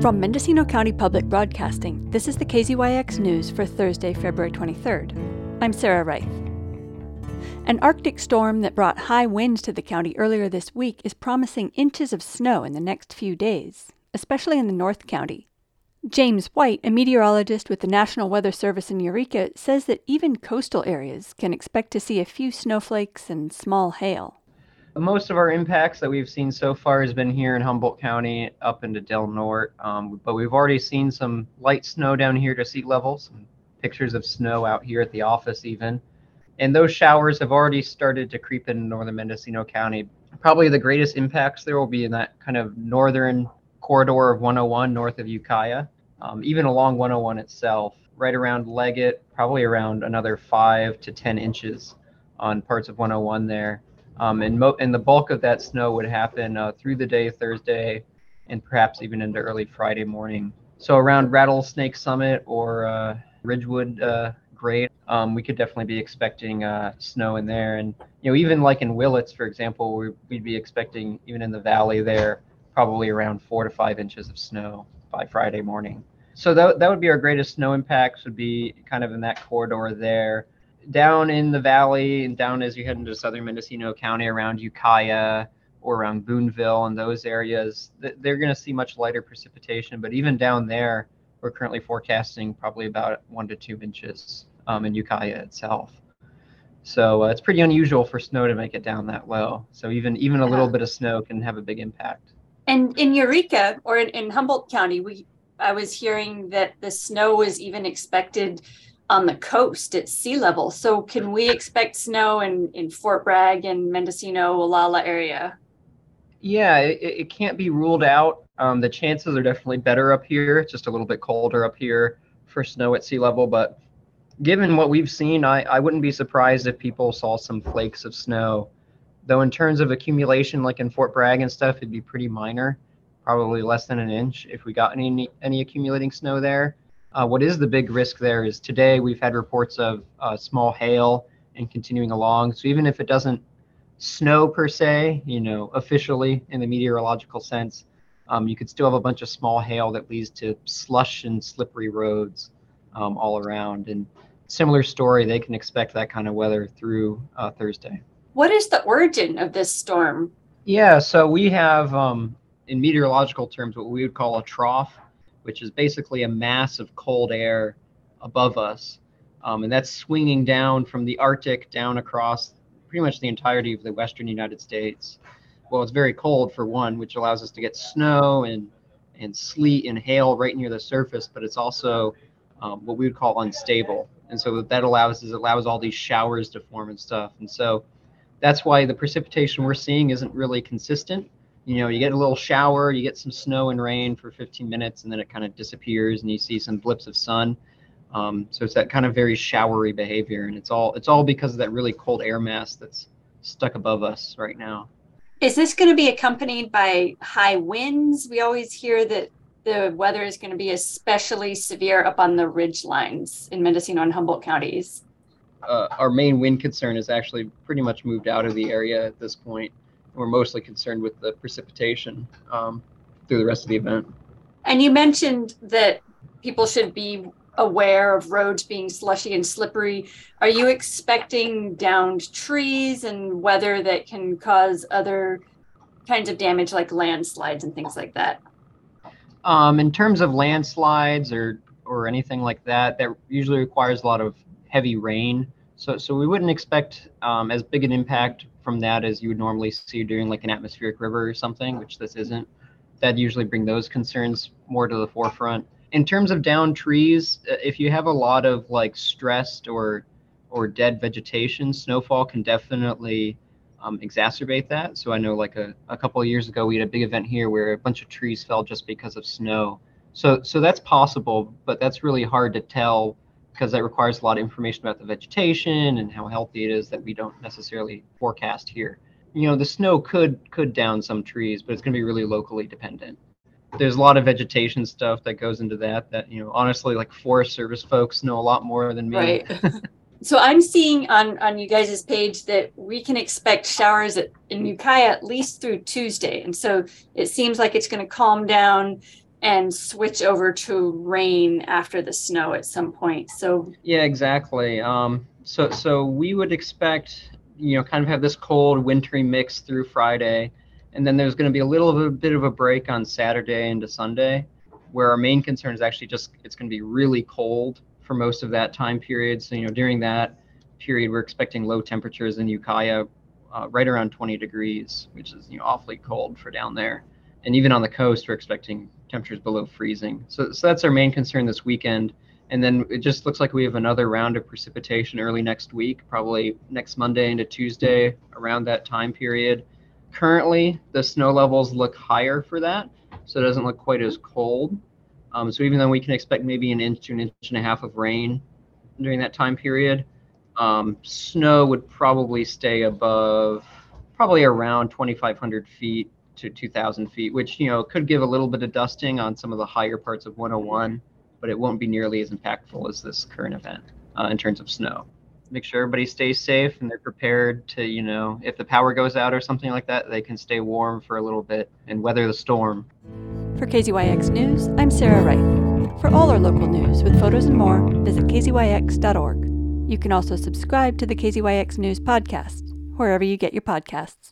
From Mendocino County Public Broadcasting, this is the KZYX News for Thursday, February 23rd. I'm Sarah Reith. An Arctic storm that brought high winds to the county earlier this week is promising inches of snow in the next few days, especially in the North County. James White, a meteorologist with the National Weather Service in Eureka, says that even coastal areas can expect to see a few snowflakes and small hail. Most of our impacts that we've seen so far has been here in Humboldt County up into Del Norte, um, but we've already seen some light snow down here to sea level, some pictures of snow out here at the office even. And those showers have already started to creep in northern Mendocino County. Probably the greatest impacts there will be in that kind of northern corridor of 101 north of Ukiah, um, even along 101 itself, right around Leggett, probably around another five to 10 inches on parts of 101 there. Um, and, mo- and the bulk of that snow would happen uh, through the day Thursday and perhaps even into early Friday morning. So around Rattlesnake Summit or uh, Ridgewood uh, Grade, um, we could definitely be expecting uh, snow in there. And you know, even like in Willits, for example, we, we'd be expecting even in the valley there, probably around four to five inches of snow by Friday morning. So that, that would be our greatest snow impacts would be kind of in that corridor there down in the valley and down as you head into southern Mendocino County around Ukiah or around Boonville and those areas, they're going to see much lighter precipitation. But even down there, we're currently forecasting probably about one to two inches um, in Ukiah itself. So uh, it's pretty unusual for snow to make it down that low. So even even a little bit of snow can have a big impact. And in Eureka or in, in Humboldt County, we I was hearing that the snow was even expected on the coast at sea level. So can we expect snow in, in Fort Bragg and Mendocino, Olalla area? Yeah, it, it can't be ruled out. Um, the chances are definitely better up here. It's just a little bit colder up here for snow at sea level. But given what we've seen, I, I wouldn't be surprised if people saw some flakes of snow. Though in terms of accumulation, like in Fort Bragg and stuff, it'd be pretty minor, probably less than an inch if we got any any accumulating snow there. Uh, what is the big risk there is today we've had reports of uh, small hail and continuing along. So even if it doesn't snow per se, you know, officially in the meteorological sense, um, you could still have a bunch of small hail that leads to slush and slippery roads um, all around. And similar story, they can expect that kind of weather through uh, Thursday. What is the origin of this storm? Yeah, so we have, um, in meteorological terms, what we would call a trough which is basically a mass of cold air above us. Um, and that's swinging down from the Arctic down across pretty much the entirety of the western United States. Well, it's very cold for one, which allows us to get snow and and sleet and hail right near the surface, but it's also um, what we would call unstable. And so what that allows is allows all these showers to form and stuff. And so that's why the precipitation we're seeing isn't really consistent you know, you get a little shower, you get some snow and rain for 15 minutes, and then it kind of disappears, and you see some blips of sun. Um, so it's that kind of very showery behavior, and it's all it's all because of that really cold air mass that's stuck above us right now. Is this going to be accompanied by high winds? We always hear that the weather is going to be especially severe up on the ridge lines in Mendocino and Humboldt counties. Uh, our main wind concern is actually pretty much moved out of the area at this point we're mostly concerned with the precipitation um, through the rest of the event. And you mentioned that people should be aware of roads being slushy and slippery. Are you expecting downed trees and weather that can cause other kinds of damage like landslides and things like that? Um, in terms of landslides or or anything like that, that usually requires a lot of heavy rain. So so we wouldn't expect um, as big an impact from that as you would normally see during like an atmospheric river or something, which this isn't. That usually bring those concerns more to the forefront. In terms of down trees, uh, if you have a lot of like stressed or or dead vegetation, snowfall can definitely um, exacerbate that. So I know like a, a couple of years ago we had a big event here where a bunch of trees fell just because of snow. So so that's possible, but that's really hard to tell because that requires a lot of information about the vegetation and how healthy it is that we don't necessarily forecast here. You know, the snow could could down some trees, but it's going to be really locally dependent. There's a lot of vegetation stuff that goes into that that, you know, honestly like Forest Service folks know a lot more than me. Right. so I'm seeing on on you guys' page that we can expect showers at, in Ukiah at least through Tuesday. And so it seems like it's going to calm down and switch over to rain after the snow at some point. So yeah, exactly. Um, so so we would expect you know kind of have this cold wintry mix through Friday, and then there's going to be a little of a bit of a break on Saturday into Sunday, where our main concern is actually just it's going to be really cold for most of that time period. So you know during that period we're expecting low temperatures in Ukiah, uh, right around 20 degrees, which is you know awfully cold for down there. And even on the coast, we're expecting temperatures below freezing. So, so that's our main concern this weekend. And then it just looks like we have another round of precipitation early next week, probably next Monday into Tuesday around that time period. Currently, the snow levels look higher for that, so it doesn't look quite as cold. Um, so even though we can expect maybe an inch to an inch and a half of rain during that time period, um, snow would probably stay above, probably around 2,500 feet to 2,000 feet, which you know could give a little bit of dusting on some of the higher parts of 101 but it won't be nearly as impactful as this current event uh, in terms of snow. Make sure everybody stays safe and they're prepared to, you know, if the power goes out or something like that, they can stay warm for a little bit and weather the storm. For KZYX News, I'm Sarah Reith. For all our local news with photos and more, visit kzyx.org. You can also subscribe to the KZYX News podcast, wherever you get your podcasts.